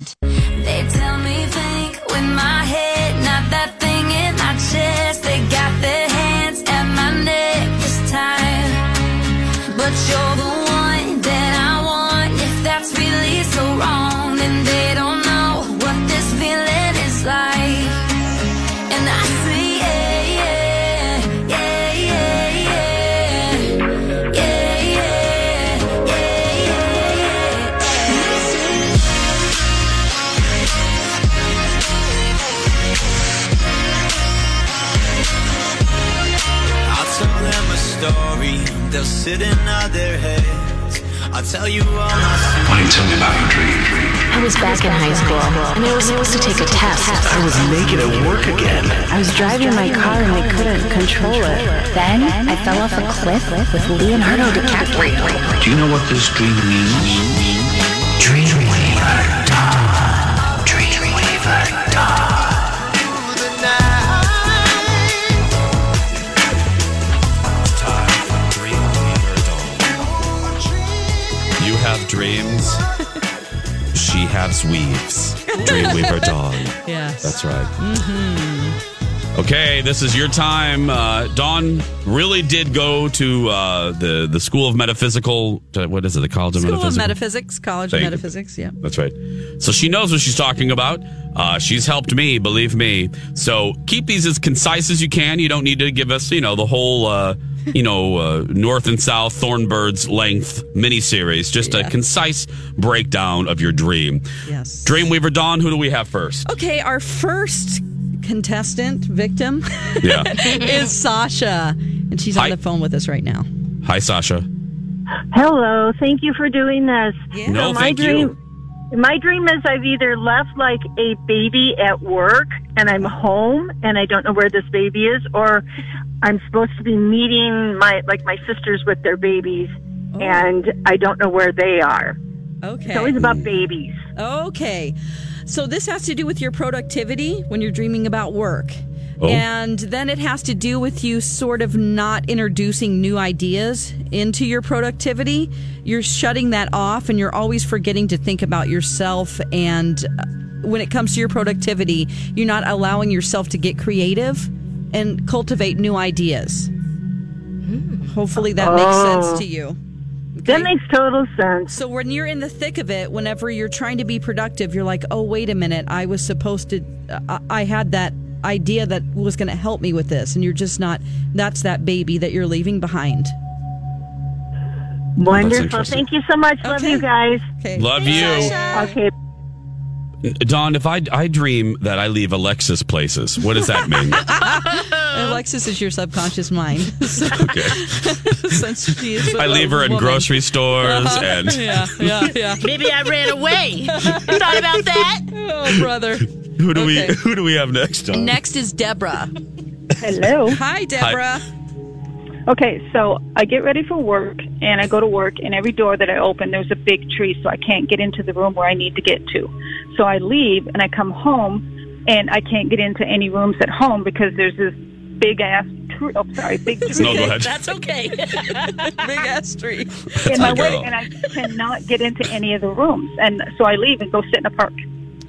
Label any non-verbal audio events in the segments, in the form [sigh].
They tell me tell you all my Why don't you tell me about your dream? I was back in high school, and I was supposed to take a test. I was naked at work again. I was driving my car and I couldn't control it. Then I fell off a cliff with Leonardo DiCaprio. Do you know what this dream means? [laughs] she has weaves. Dreamweaver [laughs] Dawn. Yes. That's right. Okay, this is your time. Uh, Dawn really did go to uh, the the School of Metaphysical. uh, What is it? The College of School of Metaphysics, College Thank of. Metaphysics. Yeah. That's right. So she knows what she's talking about. Uh, she's helped me, believe me. So keep these as concise as you can. You don't need to give us, you know, the whole, uh, you know, uh, North and South Thorn Birds length miniseries. Just a concise breakdown of your dream. Yes. Dreamweaver Dawn, who do we have first? Okay, our first contestant victim Yeah. [laughs] is Sasha, and she's Hi. on the phone with us right now. Hi, Sasha. Hello, thank you for doing this. Yeah. No, my thank dream, My dream is I've either left like a baby at work and I'm home and I don't know where this baby is, or I'm supposed to be meeting my like my sisters with their babies Oh. and I don't know where they are. Okay. It's always about babies. Okay. So this has to do with your productivity when you're dreaming about work. Oh. And then it has to do with you sort of not introducing new ideas into your productivity. You're shutting that off and you're always forgetting to think about yourself. And uh, when it comes to your productivity, you're not allowing yourself to get creative and cultivate new ideas. Hopefully that makes Oh. sense to you. That makes total sense. So when you're in the thick of it, whenever you're trying to be productive, you're like, "Oh, wait a minute! I was supposed to. I, I had that idea that was going to help me with this," and you're just not. That's that baby that you're leaving behind. Wonderful. interesting. Thank you so much. Love you guys. Okay. Love you. Okay. Dawn, if I, I dream that I leave Alexis places, what does that mean? [laughs] Alexis is your subconscious mind. [laughs] So, okay. [laughs] since she is I a leave her in woman. grocery stores uh-huh. and. Yeah, yeah, yeah. Maybe I ran away. Thought about that? Oh, brother. Who do we who do we have next Dawn? Next is Deborah. Hello. Hi, Deborah. Okay, so I get ready for work and I go to work, and every door that I open, there's a big tree, so I can't get into the room where I need to get to. So I leave and I come home, and I can't get into any rooms at home because there's this big ass tree. Oh, sorry, big [laughs] tree No, go ahead. That's okay. [laughs] Big ass tree. in my my way, and I cannot get into any of the rooms. And so I leave and go sit in a park.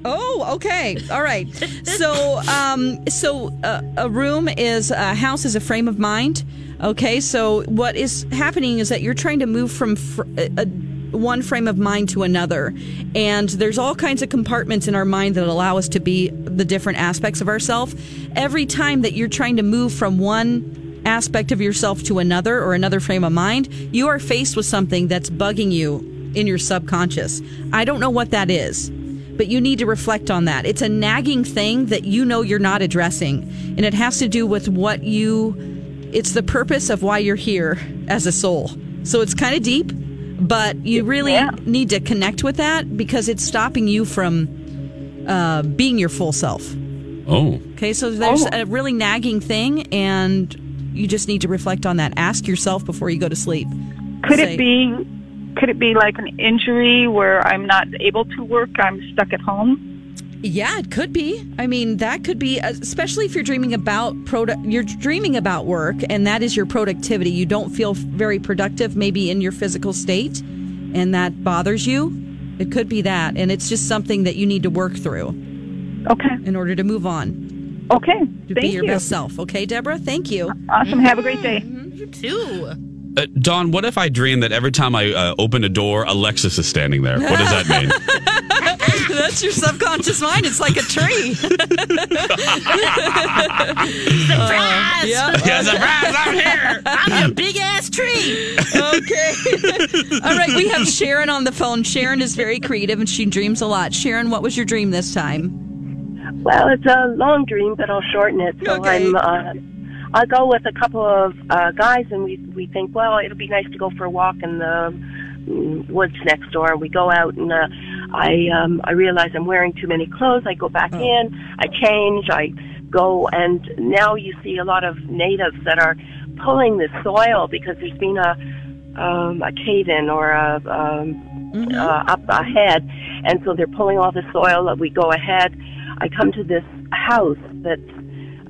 Oh, okay. All right. So, um, so uh, a room is a house is a frame of mind. Okay. So what is happening is that you're trying to move from fr- a, one frame of mind to another. And there's all kinds of compartments in our mind that allow us to be the different aspects of ourselves. Every time that you're trying to move from one aspect of yourself to another or another frame of mind, you are faced with something that's bugging you in your subconscious. I don't know what that is, but you need to reflect on that. It's a nagging thing that you know you're not addressing, and it has to do with what you it's the purpose of why you're here as a soul. So it's kind of deep, but you really need to connect with that because it's stopping you from uh, being your full self. Oh. Okay, so there's a really nagging thing, and you just need to reflect on that. Ask yourself before you go to sleep. Could Say- it be? Could it be like an injury where I'm not able to work? I'm stuck at home. Yeah, it could be. I mean, that could be, especially if you're dreaming about product. You're dreaming about work, and that is your productivity. You don't feel very productive, maybe in your physical state, and that bothers you. It could be that, and it's just something that you need to work through. Okay. In order to move on. Okay. To Thank be your you. best self. Okay, Deborah. Thank you. Awesome. Have a great day. You too. Uh, Dawn, what if I dream that every time I uh, open a door, Alexis is standing there? What does that mean? [laughs] That's your subconscious mind. It's like a tree. [laughs] Surprise! yeah. [laughs] yeah, surprise, I'm here. I'm your big ass tree. Okay. [laughs] All right, we have Sharon on the phone. Sharon is very creative and she dreams a lot. Sharon, what was your dream this time? Well, it's a long dream, but I'll shorten it. So Okay. I'm, uh, I'll go with a couple of uh, guys, and we we think, well, it'll be nice to go for a walk in the mm, woods next door. We go out, and uh, I um, I realize I'm wearing too many clothes. I go back in, I change, I go, and now you see a lot of natives that are pulling the soil because there's been a um, a cave in or a um, uh, up ahead, and so they're pulling all the soil. We go ahead. I come to this house that's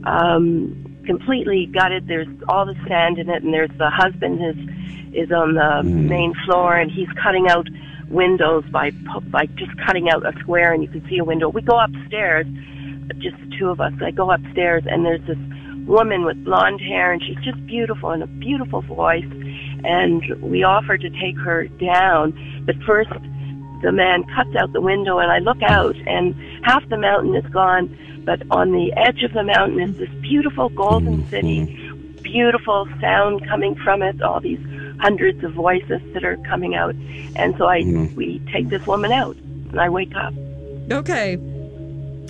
um, completely gutted. There's all the sand in it, and there's the husband is is on the main floor, and he's cutting out windows by by just cutting out a square, and you can see a window. We go upstairs, just the two of us. I go upstairs, and there's this woman with blonde hair, and she's just beautiful and a beautiful voice. And we offer to take her down, but first the man cuts out the window and I look out and half the mountain is gone, but on the edge of the mountain is this beautiful golden city, mm-hmm. beautiful sound coming from it, all these hundreds of voices that are coming out. And so I we take this woman out and I wake up. Okay.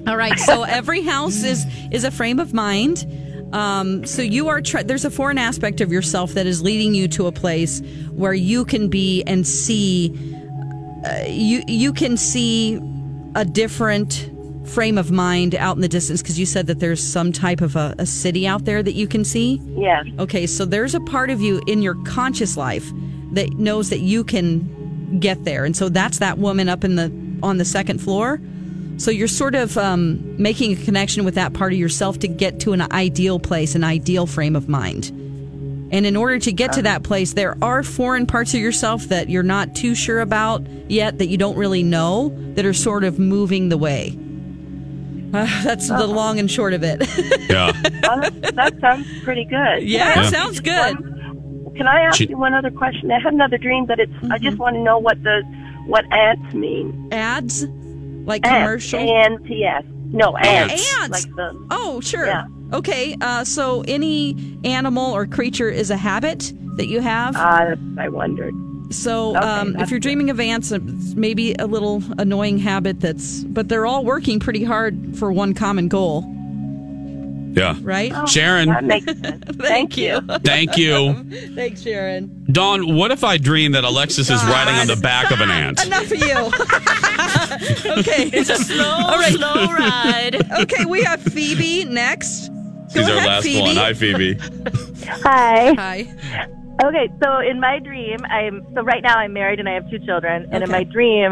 All right. So [laughs] every house is is a frame of mind. Um, so you are tr- there's a foreign aspect of yourself that is leading you to a place where you can be and see uh, you you can see a different frame of mind out in the distance because you said that there's some type of a, a city out there that you can see. Yeah. Okay, so there's a part of you in your conscious life that knows that you can get there, and so that's that woman up in the on the second floor. So you're sort of um, making a connection with that part of yourself to get to an ideal place, an ideal frame of mind. And in order to get to that place, there are foreign parts of yourself that you're not too sure about yet, that you don't really know, that are sort of moving the way. Uh, [laughs] that's the long and short of it. [laughs] Yeah. Oh, that, that sounds pretty good. Yeah, Can I it sounds good. one- Can I ask She- you one other question? I had another dream, but it's I just want to know what the what ants mean. Ads, like Ants, commercial. A-N-T-S. No, ants. ants. Like the Oh, sure. Yeah. Okay. Uh, so any animal or creature is a habit that you have. uh, I wondered. So okay, um, if you're dreaming of ants, maybe a little annoying habit that's, but they're all working pretty hard for one common goal, Yeah. right? Sharon, That makes sense. [laughs] Thank you. thank you. [laughs] Thanks, Sharon. Dawn, what if I dream that Alexis is riding on the back of an ant? Enough of you. [laughs] okay. It's a slow, All right. slow ride. Okay, we have Phoebe next. Go She's our ahead, last Phoebe. one. Hi, Phoebe. Hi. Hi. Okay, so in my dream, I'm so right now I'm married and I have two children. And in my dream,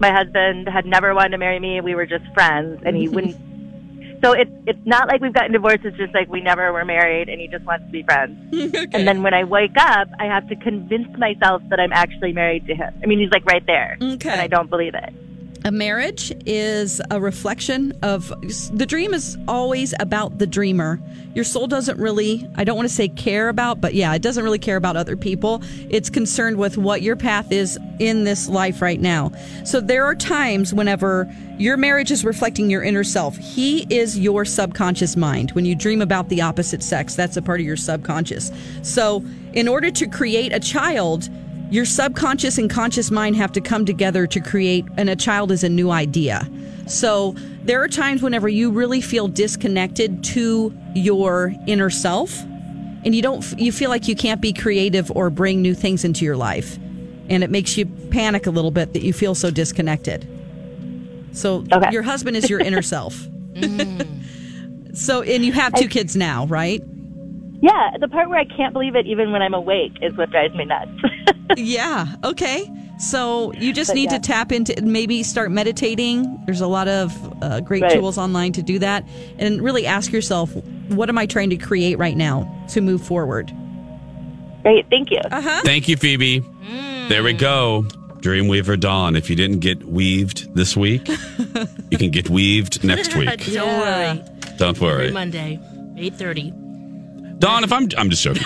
my husband had never wanted to marry me. We were just friends, and he wouldn't. [laughs] So it's it's not like we've gotten divorced. It's just like we never were married, and he just wants to be friends. [laughs] okay. And then when I wake up, I have to convince myself that I'm actually married to him. I mean, he's like right there, Okay. and I don't believe it. A marriage is a reflection of the dream is always about the dreamer. Your soul doesn't really, I don't want to say care about, but yeah, it doesn't really care about other people. It's concerned with what your path is in this life right now. So there are times whenever your marriage is reflecting your inner self. He is your subconscious mind. When you dream about the opposite sex, that's a part of your subconscious. So in order to create a child, your subconscious and conscious mind have to come together to create and a child is a new idea. So there are times whenever you really feel disconnected to your inner self and you don't you feel like you can't be creative or bring new things into your life and it makes you panic a little bit that you feel so disconnected. So your husband is your inner [laughs] self. Mm. So and you have two kids now right? Yeah, the part where I can't believe it even when I'm awake is what drives me nuts. [laughs] yeah. Okay. So you just But need yeah. to tap into maybe start meditating. There's a lot of uh, great Right. tools online to do that, and really ask yourself, what am I trying to create right now to move forward? Great. Thank you. Uh huh. Thank you, Phoebe. There we go. Dreamweaver Dawn. If you didn't get weaved this week, [laughs] you can get weaved next [laughs] week. Don't worry. Don't Every worry. Monday, eight thirty. Dawn, if I'm I'm just joking.